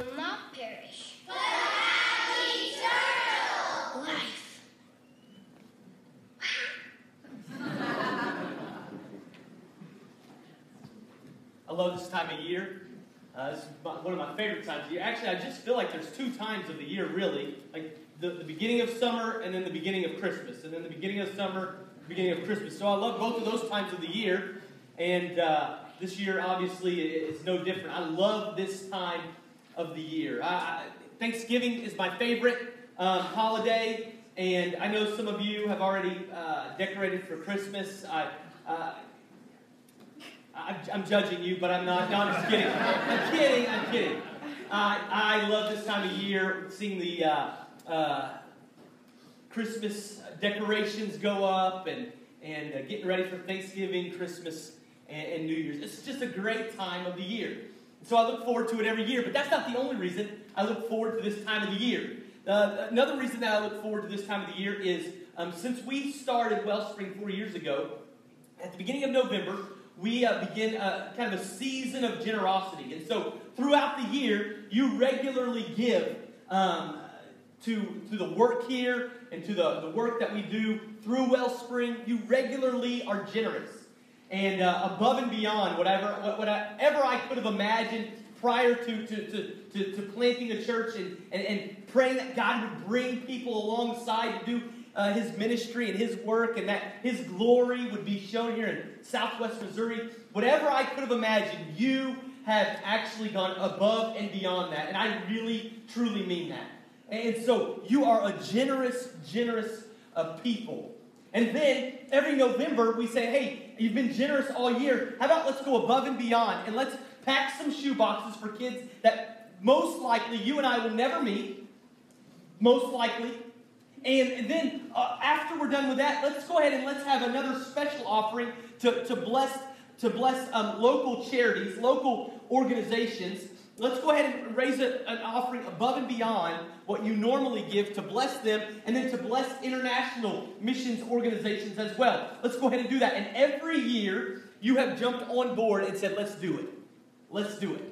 will not perish, but have eternal life. I love this time of year. Uh, this is one of my favorite times of year. Actually, I just feel like there's two times of the year, really. Like the, the beginning of summer and then the beginning of Christmas. And then the beginning of summer, beginning of Christmas. So I love both of those times of the year. And uh, this year, obviously, it's no different. I love this time of the year. I, Thanksgiving is my favorite um, holiday. And I know some of you have already uh, decorated for Christmas. I, uh, I'm, judging you, but I'm not. No, I'm just kidding. I'm kidding. I'm kidding. I, I love this time of year, seeing the uh, uh, Christmas decorations go up and, and uh, getting ready for Thanksgiving, Christmas, and, and, New Year's. It's just a great time of the year. So I look forward to it every year, but that's not the only reason I look forward to this time of the year. Uh, another reason that I look forward to this time of the year is um, since we started Wellspring four years ago, at the beginning of November, we uh, begin a, kind of a season of generosity. And so throughout the year, you regularly give um, to, to the work here and to the, the work that we do through Wellspring. You regularly are generous. And uh, above and beyond whatever, whatever I could have imagined prior to, to, to, to, to planting a church and, and, and praying that God would bring people alongside to do uh, his ministry and his work and that his glory would be shown here in southwest Missouri. Whatever I could have imagined, you have actually gone above and beyond that. And I really, truly mean that. And so you are a generous, generous uh, people. And then every November we say, hey, you've been generous all year. How about let's go above and beyond and let's pack some shoe boxes for kids that most likely you and I will never meet. Most likely. And then uh, after we're done with that, let's go ahead and let's have another special offering to, to bless, to bless um, local charities, local organizations. Let's go ahead and raise a, an offering above and beyond what you normally give to bless them and then to bless international missions organizations as well. Let's go ahead and do that. And every year, you have jumped on board and said, let's do it. Let's do it.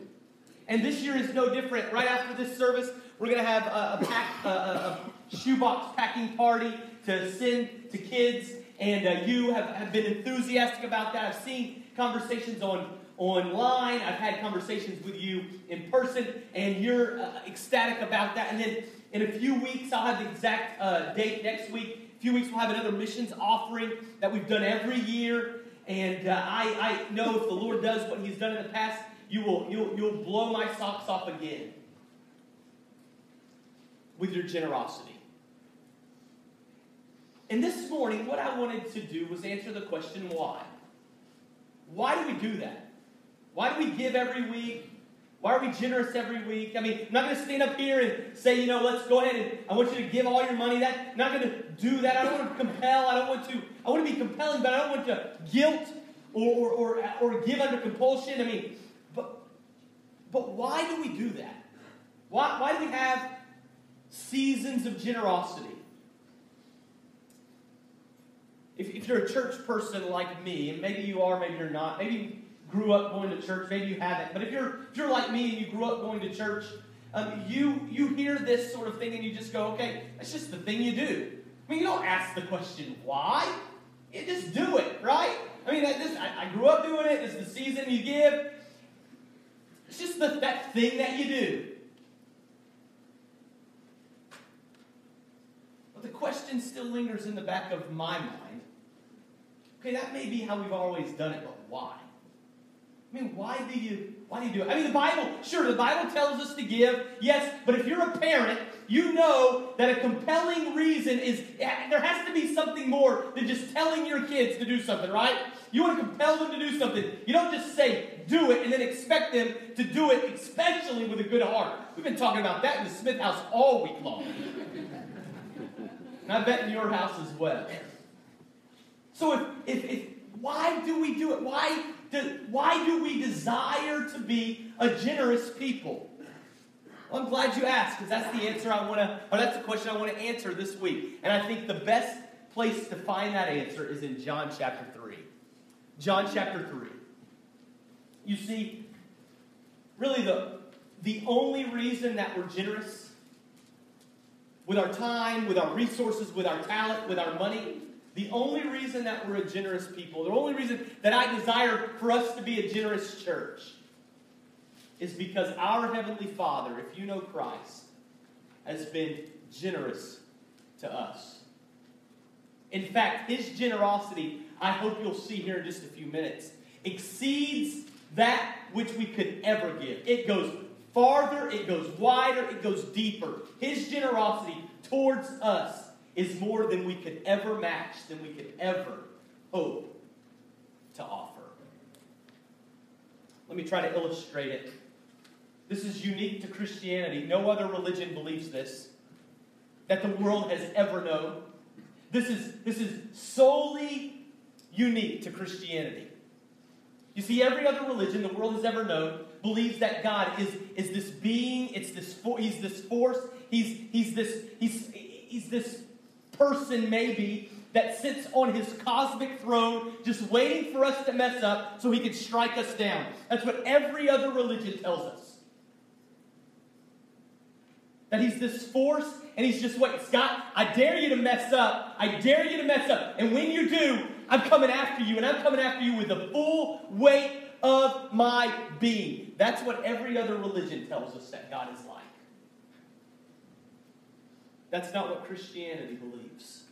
And this year is no different. Right after this service, we're going to have a, a, pack, a, a, shoebox packing party to send to kids. And uh, you have, have been enthusiastic about that. I've seen conversations on online. I've had conversations with you in person, and you're uh, ecstatic about that. And then in a few weeks, I'll have the exact uh, date next week. A few weeks, we'll have another missions offering that we've done every year. And uh, I, I know if the Lord does what He's done in the past, you will you'll, you'll blow my socks off again with your generosity. And this morning, what I wanted to do was answer the question why. Why do we do that? Why do we give every week? Why are we generous every week? I mean, I'm not going to stand up here and say, you know, let's go ahead and I want you to give all your money. That I'm not going to do that. I don't want to compel. I don't want to. I want to be compelling, but I don't want to guilt or, or, or, or give under compulsion. I mean, but but why do we do that? Why, why do we have seasons of generosity? If, if you're a church person like me, and maybe you are, maybe you're not, maybe grew up going to church, maybe you haven't, but if you're, if you're like me and you grew up going to church, um, you, you hear this sort of thing and you just go, okay, that's just the thing you do. I mean, you don't ask the question why. You just do it, right? I mean, this, I, I grew up doing it. It's the season you give. It's just the, that thing that you do. But the question still lingers in the back of my mind. Okay, that may be how we've always done it, but why? I mean, why do you why do you do it? I mean, the Bible, sure, the Bible tells us to give, yes, but if you're a parent, you know that a compelling reason is there has to be something more than just telling your kids to do something, right? You want to compel them to do something. You don't just say, do it, and then expect them to do it, especially with a good heart. We've been talking about that in the Smith house all week long. and I bet in your house as well. So if, if, if why do we do it? Why why do we desire to be a generous people? Well, I'm glad you asked because that's the answer I want to, or that's the question I want to answer this week. And I think the best place to find that answer is in John chapter 3. John chapter 3. You see, really the, the only reason that we're generous with our time, with our resources, with our talent, with our money, the only reason that we're a generous people, the only reason that I desire for us to be a generous church is because our Heavenly Father, if you know Christ, has been generous to us. In fact, His generosity, I hope you'll see here in just a few minutes, exceeds that which we could ever give. It goes farther, it goes wider, it goes deeper. His generosity towards us is more than we could ever match, than we could ever hope to offer. Let me try to illustrate it. This is unique to Christianity. No other religion believes this that the world has ever known. This is, this is solely unique to Christianity. You see, every other religion the world has ever known believes that God is, is this being, it's this he's this force, he's, he's, this, he's, he's this person maybe that sits on his cosmic throne just waiting for us to mess up so he can strike us down. That's what every other religion tells us. That he's this force and he's just waiting. Scott, I dare you to mess up. I dare you to mess up. And when you do, I'm coming after you, and I'm coming after you with the full weight of my being. That's what every other religion tells us that God is like. That's not what Christianity believes.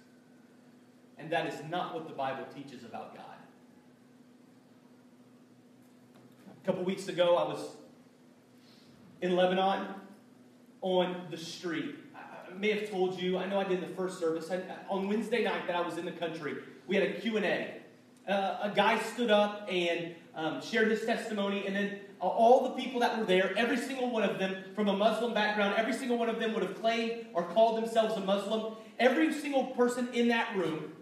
And that is not what the Bible teaches about God. A couple weeks ago, I was in Lebanon on the street. I may have told you, I know I did the first service, I, on Wednesday night that I was in the country, we had a Q&A. Uh, a guy stood up and um, shared his testimony, and then all the people that were there, every single one of them from a Muslim background, every single one of them would have claimed or called themselves a Muslim. Every single person in that room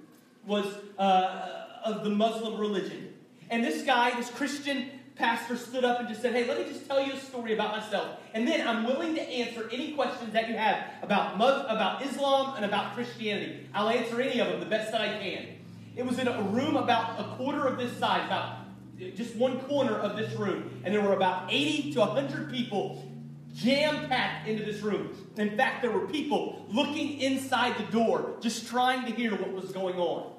was uh, of the Muslim religion. And this guy, this Christian pastor, stood up and just said, Hey, let me just tell you a story about myself. And then I'm willing to answer any questions that you have about, about Islam and about Christianity. I'll answer any of them the best that I can. It was in a room about a quarter of this size, about just one corner of this room. And there were about 80 to 100 people jam packed into this room. In fact, there were people looking inside the door, just trying to hear what was going on.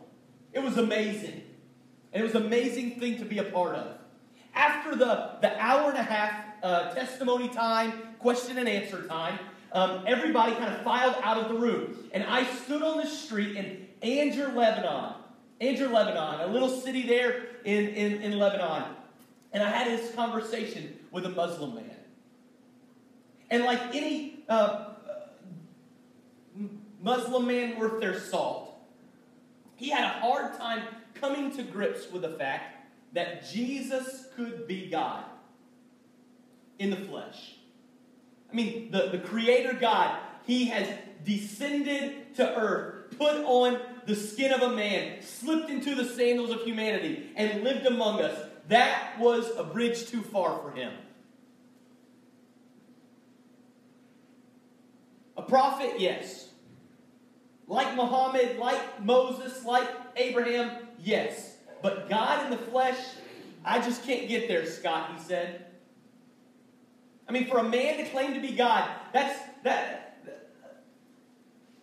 It was amazing. And it was an amazing thing to be a part of. After the, the hour and a half uh, testimony time, question and answer time, um, everybody kind of filed out of the room. And I stood on the street in Anjar, Lebanon. Anjar, Lebanon, a little city there in, in, in Lebanon. And I had this conversation with a Muslim man. And like any uh, Muslim man worth their salt, he had a hard time coming to grips with the fact that Jesus could be God in the flesh. I mean, the, the Creator God, He has descended to earth, put on the skin of a man, slipped into the sandals of humanity, and lived among us. That was a bridge too far for him. A prophet, yes. Like Muhammad, like Moses, like Abraham, yes. But God in the flesh, I just can't get there, Scott, he said. I mean, for a man to claim to be God, that's that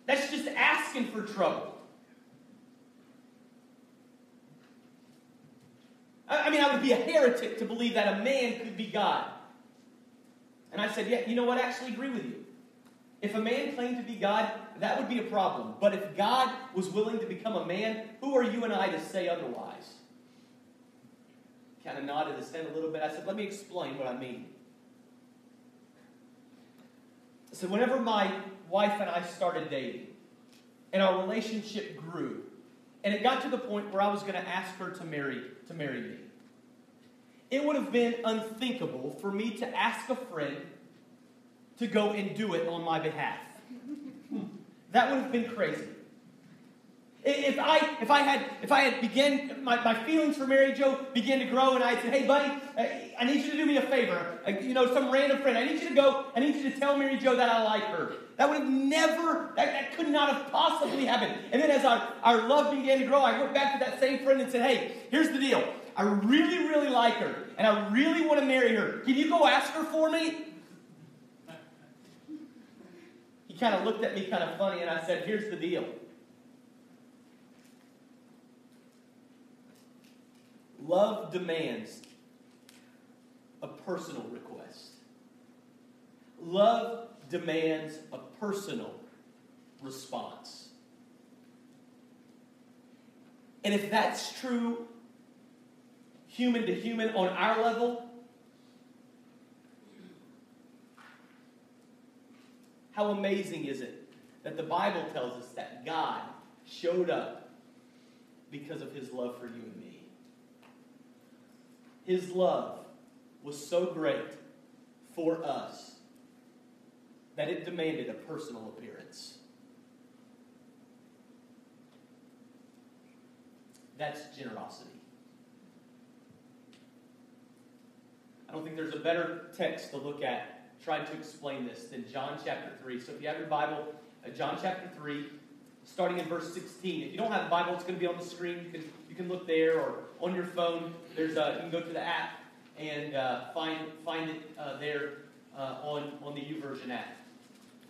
that's just asking for trouble. I mean, I would be a heretic to believe that a man could be God. And I said, Yeah, you know what? I actually agree with you. If a man claimed to be God, that would be a problem. But if God was willing to become a man, who are you and I to say otherwise? Kind of nodded his head a little bit. I said, Let me explain what I mean. I said, Whenever my wife and I started dating, and our relationship grew, and it got to the point where I was going to ask her to marry, to marry me. It would have been unthinkable for me to ask a friend to go and do it on my behalf. Hmm. That would have been crazy. If I, if I had, if I had began, my, my feelings for Mary Jo began to grow, and I said, "Hey, buddy, uh, I need you to do me a favor. Uh, you know, some random friend. I need you to go. I need you to tell Mary Jo that I like her." That would have never, that, that could not have possibly happened. And then as our, our love began to grow, I went back to that same friend and said, "Hey, here's the deal. I really, really like her, and I really want to marry her. Can you go ask her for me?" he kind of looked at me kind of funny, and I said, Here's the deal. Love demands a personal request. Love demands a personal response. And if that's true, human to human on our level, how amazing is it that the Bible tells us that God showed up because of his love for you and me? His love was so great for us that it demanded a personal appearance. That's generosity. I don't think there's a better text to look at trying to explain this than John chapter 3. So if you have your Bible, uh, John chapter 3, starting in verse 16. If you don't have a Bible, it's going to be on the screen. You can, you can look there or on your phone. There's a, you can go to the app and uh, find, find it uh, there uh, on, on the YouVersion app.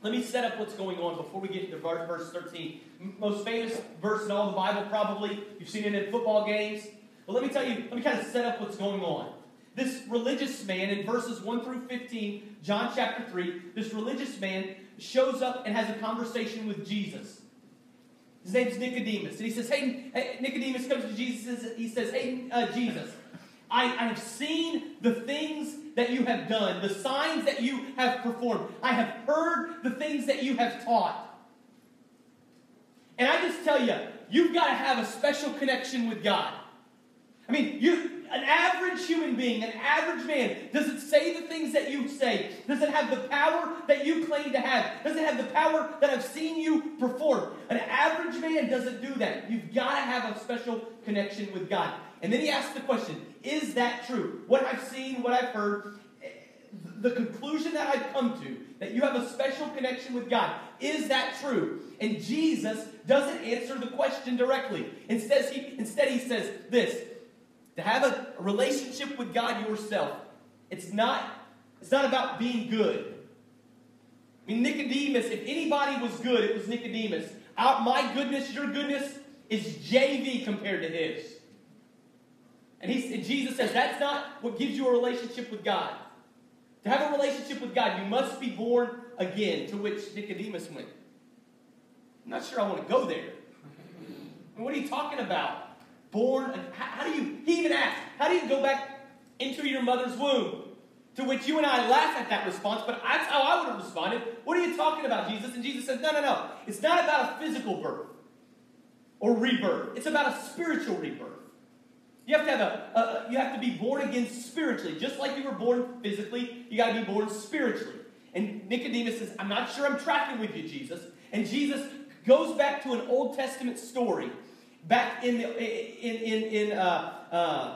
Let me set up what's going on before we get into verse 13. Most famous verse in all the Bible, probably. You've seen it in football games. But let me tell you, let me kind of set up what's going on. This religious man, in verses 1 through 15, John chapter 3, this religious man shows up and has a conversation with Jesus. His name's Nicodemus. And he says, Hey, hey Nicodemus comes to Jesus. And he says, Hey, uh, Jesus, I, I have seen the things that you have done, the signs that you have performed. I have heard the things that you have taught. And I just tell you, you've got to have a special connection with God. I mean, you, an average human being, an average man, does it say the things that you say? Does it have the power that you claim to have? Does it have the power that I've seen you perform? An average man doesn't do that. You've got to have a special connection with God. And then he asks the question Is that true? What I've seen, what I've heard, the conclusion that I've come to, that you have a special connection with God, is that true? And Jesus doesn't answer the question directly. Instead, he, instead, he says this to have a, relationship with God yourself, it's not, it's not about being good. I mean, Nicodemus, if anybody was good, it was Nicodemus. Our, my goodness, your goodness is JV compared to his. And, he, and Jesus says that's not what gives you a relationship with God. To have a relationship with God, you must be born again, to which Nicodemus went. I'm not sure I want to go there. I mean, what are you talking about? Born, how, how do you, he even asked, how do you go back into your mother's womb? To which you and I laugh at that response, but that's how I would have responded. What are you talking about, Jesus? And Jesus says, No, no, no. It's not about a physical birth or rebirth, it's about a spiritual rebirth. You have to have a, a, you have to be born again spiritually, just like you were born physically. You got to be born spiritually. And Nicodemus says, "I'm not sure I'm tracking with you, Jesus." And Jesus goes back to an Old Testament story, back in the in in in uh, uh,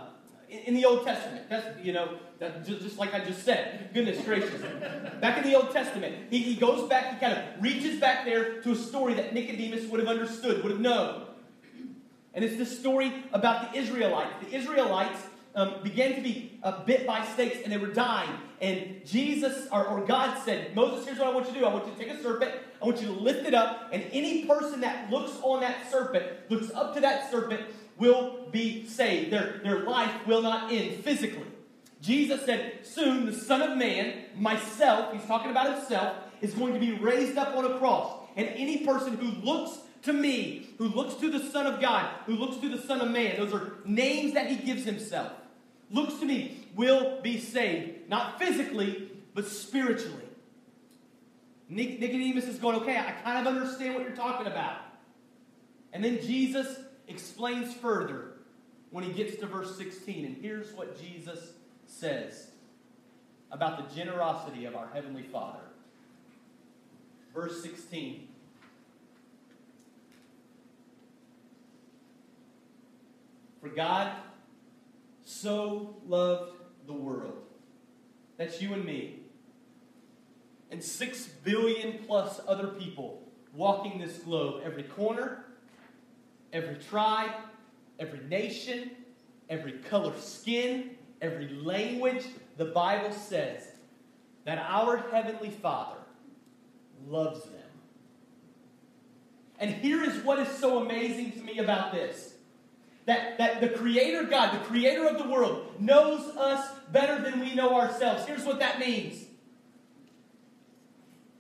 in the Old Testament. That's you know just, just, like I just said. Goodness gracious! Back in the Old Testament, he, he goes back. He kind of reaches back there to a story that Nicodemus would have understood, would have known. And it's this story about the Israelites. The Israelites um, began to be uh, bit by snakes and they were dying. And Jesus, or, or God said, Moses, here's what I want you to do. I want you to take a serpent, I want you to lift it up, and any person that looks on that serpent, looks up to that serpent, will be saved. Their, their life will not end physically. Jesus said, Soon the Son of Man, myself, he's talking about himself, is going to be raised up on a cross. And any person who looks to me, who looks to the Son of God, who looks to the Son of Man, those are names that he gives himself, looks to me, will be saved. Not physically, but spiritually. Nicodemus is going, okay, I kind of understand what you're talking about. And then Jesus explains further when he gets to verse 16. And here's what Jesus says about the generosity of our Heavenly Father. Verse 16. For God so loved the world. That's you and me. And six billion plus other people walking this globe, every corner, every tribe, every nation, every color skin, every language. The Bible says that our Heavenly Father loves them. And here is what is so amazing to me about this that, that the Creator God, the Creator of the world, knows us better than we know ourselves. Here's what that means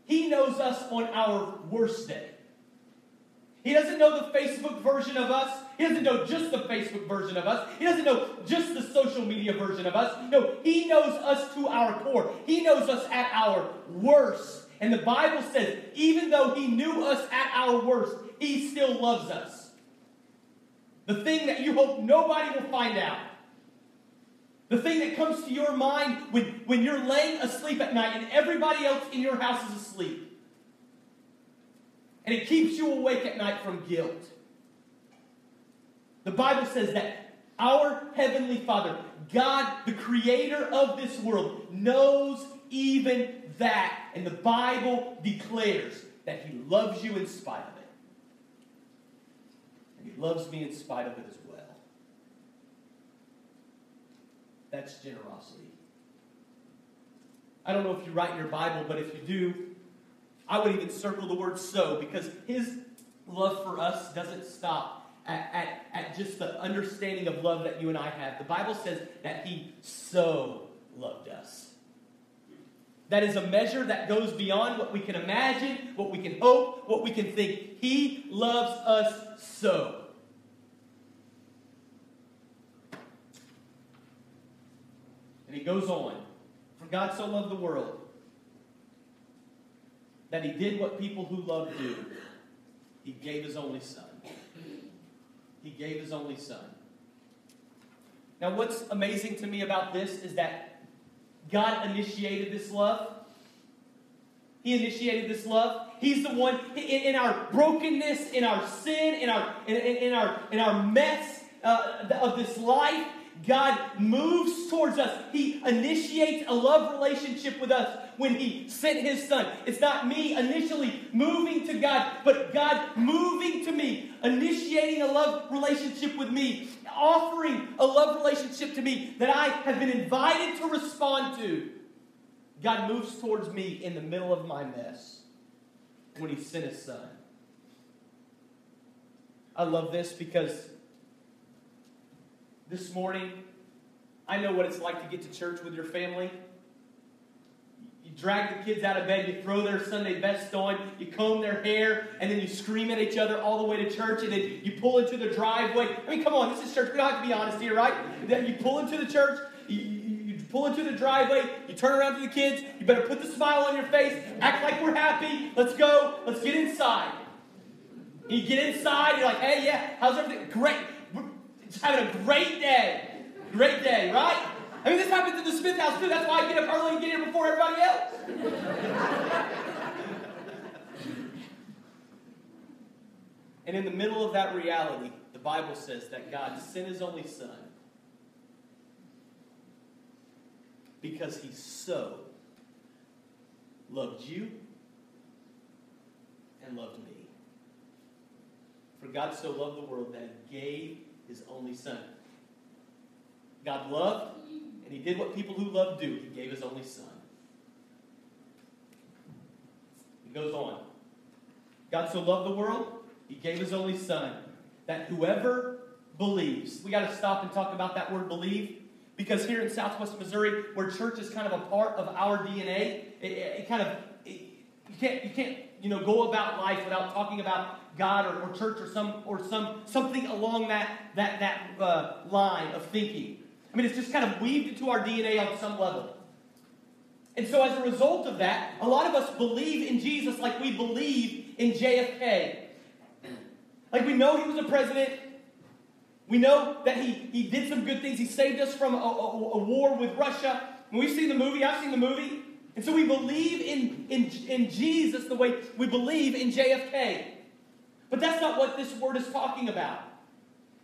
He knows us on our worst day. He doesn't know the Facebook version of us. He doesn't know just the Facebook version of us. He doesn't know just the social media version of us. No, He knows us to our core. He knows us at our worst. And the Bible says, even though He knew us at our worst, He still loves us. The thing that you hope nobody will find out. The thing that comes to your mind when, when you're laying asleep at night and everybody else in your house is asleep. And it keeps you awake at night from guilt. The Bible says that our Heavenly Father, God, the creator of this world, knows even that. And the Bible declares that He loves you in spite of it. And He loves me in spite of it as well. That's generosity. I don't know if you write in your Bible, but if you do, I would even circle the word so because His love for us doesn't stop at, at, at just the understanding of love that you and I have. The Bible says that He so loved us. That is a measure that goes beyond what we can imagine, what we can hope, what we can think. He loves us so. And he goes on. For God so loved the world that he did what people who love do. He gave his only son. He gave his only son. Now, what's amazing to me about this is that God initiated this love. He initiated this love. He's the one in, in our brokenness, in our sin, in our in, in our in our mess uh, of this life. God moves towards us. He initiates a love relationship with us when He sent His Son. It's not me initially moving to God, but God moving to me, initiating a love relationship with me, offering a love relationship to me that I have been invited to respond to. God moves towards me in the middle of my mess when He sent His Son. I love this because this morning, I know what it's like to get to church with your family. You drag the kids out of bed, you throw their Sunday best on, you comb their hair, and then you scream at each other all the way to church, and then you pull into the driveway. I mean, come on, this is church. We don't have to be honest here, right? You pull into the church, you, you pull into the driveway, you turn around to the kids, you better put the smile on your face, act like we're happy, let's go, let's get inside. You get inside, you're like, hey, yeah, how's everything? Great. Just having a great day. Great day, right? I mean, this happens at the Smith house too. That's why I get up early and get here before everybody else. and in the middle of that reality, the Bible says that God sent his only son because he so loved you and loved me. For God so loved the world that he gave his only son. God loved, and he did what people who love do. He gave his only son. He goes on. God so loved the world, he gave his only son, that whoever believes, we got to stop and talk about that word believe, because here in Southwest Missouri, where church is kind of a part of our DNA, it, it kind of, you can't, you can't, you know, go about life without talking about God or, or church or some or some something along that that that uh, line of thinking. I mean, it's just kind of weaved into our DNA on some level. And so, as a result of that, a lot of us believe in Jesus like we believe in JFK. Like we know he was a president. We know that he, he did some good things. He saved us from a, a, a war with Russia. When we've seen the movie, I've seen the movie. And so we believe in, in, in Jesus the way we believe in JFK. But that's not what this word is talking about.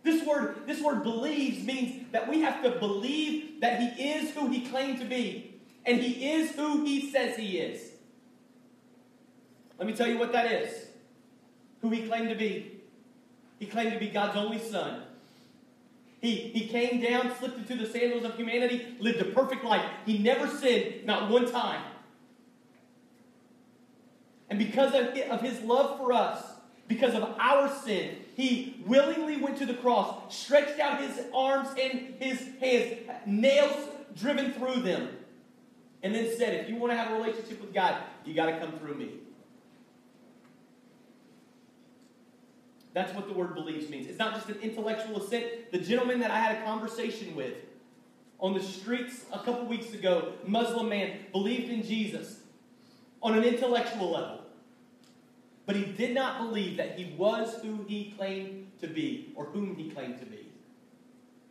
This word, this word believes means that we have to believe that he is who he claimed to be. And he is who he says he is. Let me tell you what that is. Who he claimed to be. He claimed to be God's only son. He, he came down, slipped into the sandals of humanity, lived a perfect life. He never sinned, not one time. And because of of his love for us, because of our sin. He willingly went to the cross, stretched out his arms and his hands, nails driven through them, and then said, If you want to have a relationship with God, you got to come through me. That's what the word believes means. It's not just an intellectual assent. The gentleman that I had a conversation with on the streets a couple weeks ago, Muslim man, believed in Jesus on an intellectual level. But he did not believe that he was who he claimed to be or whom he claimed to be.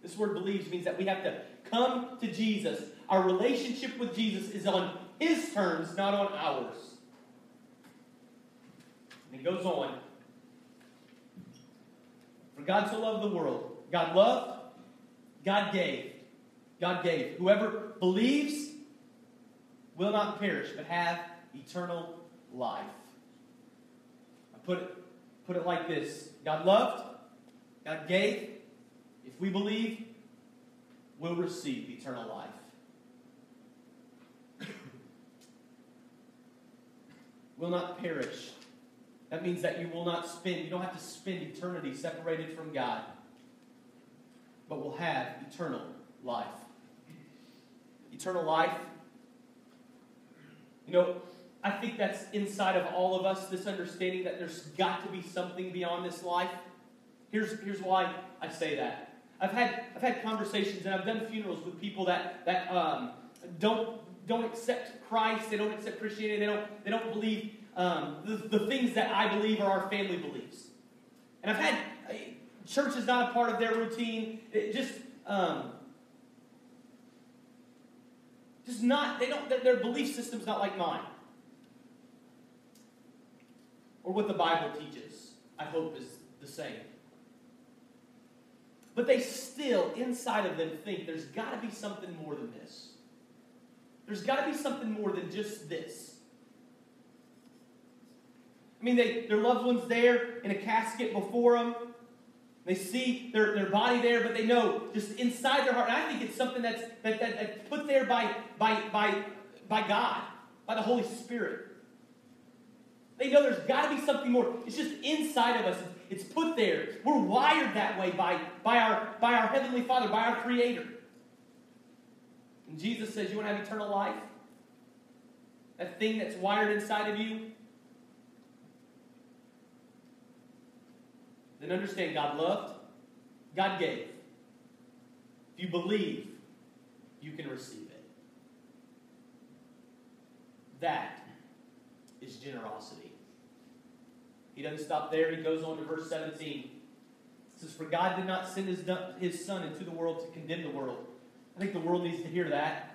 This word believes means that we have to come to Jesus. Our relationship with Jesus is on his terms, not on ours. And he goes on God so loved the world. God loved, God gave. God gave. Whoever believes will not perish, but have eternal life. I put it, put it like this God loved, God gave. If we believe, we'll receive eternal life. will not perish. That means that you will not spend, you don't have to spend eternity separated from God, but will have eternal life. Eternal life. You know, I think that's inside of all of us, this understanding that there's got to be something beyond this life. Here's, here's why I say that. I've had, I've had conversations and I've done funerals with people that, that um, don't, don't accept Christ, they don't accept Christianity, they don't, they don't believe um, the, the things that I believe are our family beliefs. And I've had church is not a part of their routine. It just um, just not they don't their belief system's not like mine or what the Bible teaches. I hope is the same. But they still, inside of them, think there's got to be something more than this. There's got to be something more than just this. I mean, they, their loved one's there in a casket before them. They see their, their body there, but they know just inside their heart. And I think it's something that's, that, that, put there by, by, by, by God, by the Holy Spirit. They know there's got to be something more. It's just inside of us. It's put there. We're wired that way by, by, our, by our Heavenly Father, by our Creator. And Jesus says, You want to have eternal life? That thing that's wired inside of you? Then understand God loved, God gave. If you believe, you can receive it. That is generosity. He doesn't stop there. He goes on to verse 17. It says, For God did not send his, his Son into the world to condemn the world. I think the world needs to hear that.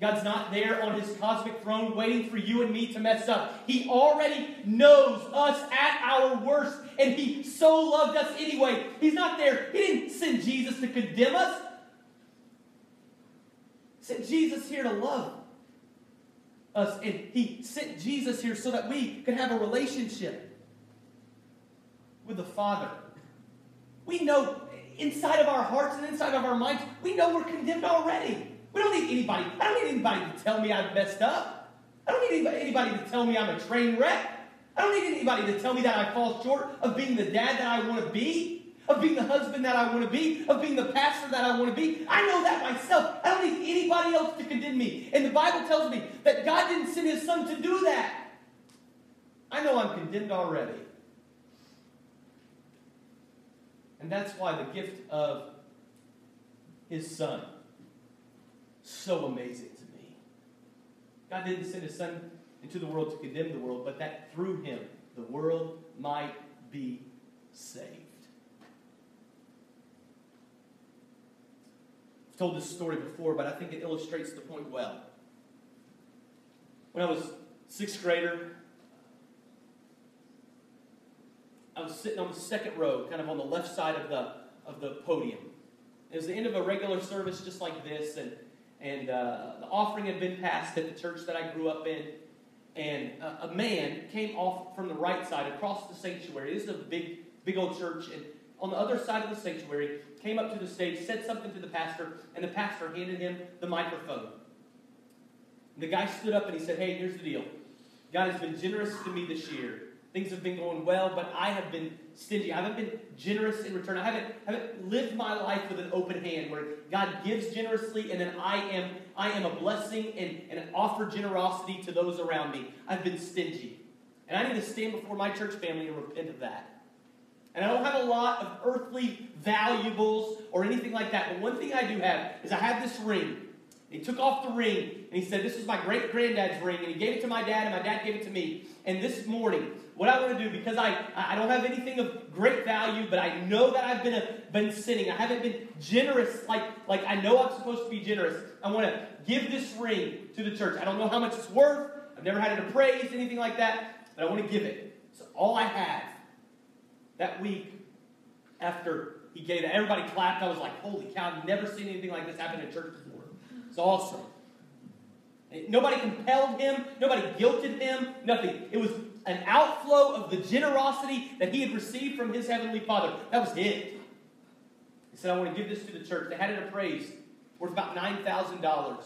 God's not there on his cosmic throne waiting for you and me to mess up. He already knows us at our worst, and he so loved us anyway. He's not there. He didn't send Jesus to condemn us. He sent Jesus here to love us, and he sent Jesus here so that we could have a relationship with the Father. We know inside of our hearts and inside of our minds, we know we're condemned already. We don't need anybody. I don't need anybody to tell me I've messed up. I don't need anybody to tell me I'm a train wreck. I don't need anybody to tell me that I fall short of being the dad that I want to be, of being the husband that I want to be, of being the pastor that I want to be. I know that myself. I don't need anybody else to condemn me. And the Bible tells me that God didn't send his son to do that. I know I'm condemned already. And that's why the gift of his son so amazing to me. God didn't send his son into the world to condemn the world, but that through him the world might be saved. I've told this story before, but I think it illustrates the point well. When I was sixth grader, I was sitting on the second row, kind of on the left side of the of the podium. It was the end of a regular service just like this, and and uh, the offering had been passed at the church that I grew up in. And uh, a man came off from the right side across the sanctuary. This is a big, big old church. And on the other side of the sanctuary, came up to the stage, said something to the pastor, and the pastor handed him the microphone. And the guy stood up and he said, Hey, here's the deal. God has been generous to me this year. Things have been going well, but I have been stingy. I haven't been generous in return. I haven't, haven't lived my life with an open hand where God gives generously and then I am, I am a blessing and, and offer generosity to those around me. I've been stingy. And I need to stand before my church family and repent of that. And I don't have a lot of earthly valuables or anything like that. But one thing I do have is I have this ring. He took off the ring and he said, This is my great granddad's ring. And he gave it to my dad, and my dad gave it to me. And this morning, what I want to do, because I, I don't have anything of great value, but I know that I've been, a, been sinning. I haven't been generous like, like I know I'm supposed to be generous. I want to give this ring to the church. I don't know how much it's worth. I've never had it appraised, anything like that, but I want to give it. It's all I have. That week, after he gave it, everybody clapped. I was like, holy cow, I've never seen anything like this happen in church before. It's awesome. Nobody compelled him, nobody guilted him, nothing. It was an outflow of the generosity that he had received from his heavenly Father. That was it. He said, I want to give this to the church. They had it appraised worth about $9,000.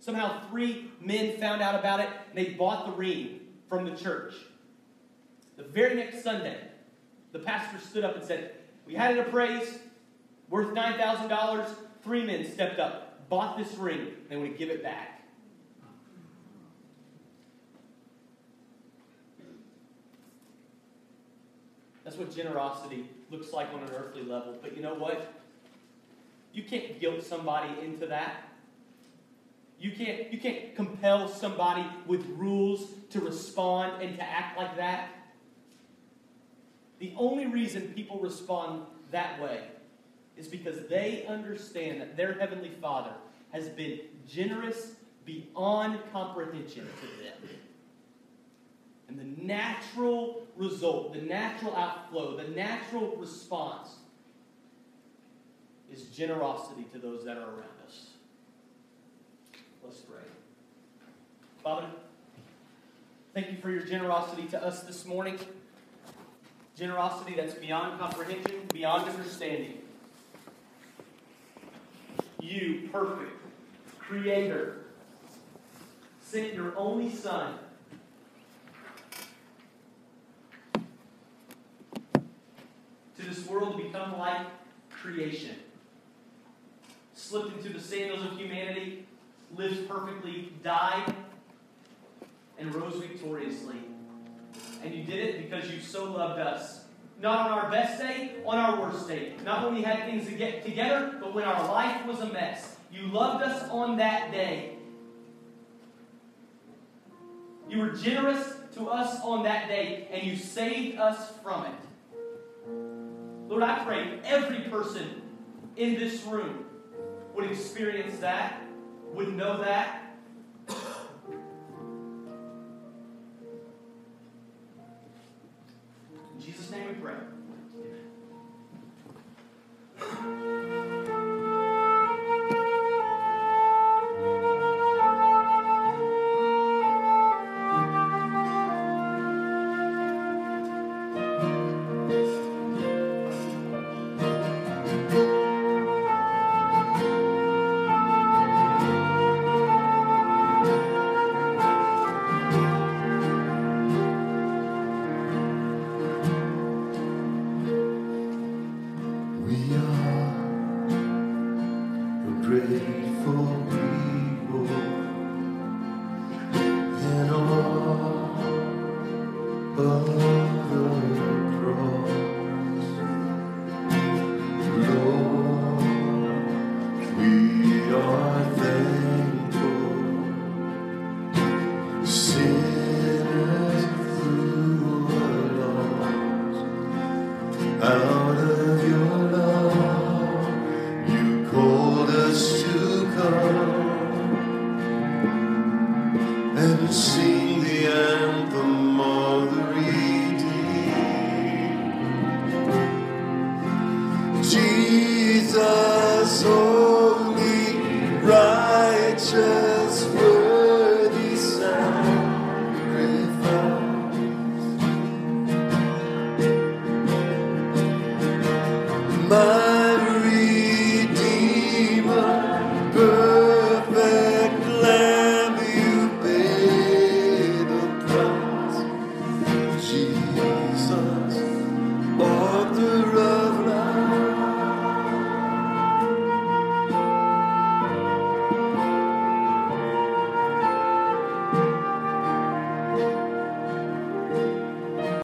Somehow, three men found out about it and they bought the ring from the church. The very next Sunday, the pastor stood up and said, We had it appraised, worth $9,000. Three men stepped up, bought this ring, and they want to give it back. That's what generosity looks like on an earthly level. But you know what? You can't guilt somebody into that. You can't, you can't compel somebody with rules to respond and to act like that. The only reason people respond that way is because they understand that their Heavenly Father has been generous beyond comprehension to them. And the natural result, the natural outflow, the natural response is generosity to those that are around us. Let's pray. Father, thank you for your generosity to us this morning. Generosity that's beyond comprehension, beyond understanding. You, perfect Creator, sent your only Son this world to become like creation. Slipped into the sandals of humanity, lived perfectly, died, and rose victoriously. And you did it because you so loved us. Not on our best day, on our worst day. Not when we had things to get together, but when our life was a mess. You loved us on that day. You were generous to us on that day, and you saved us from it. Lord, I pray every person in this room would experience that, would know that. In Jesus' name we pray. Jesus,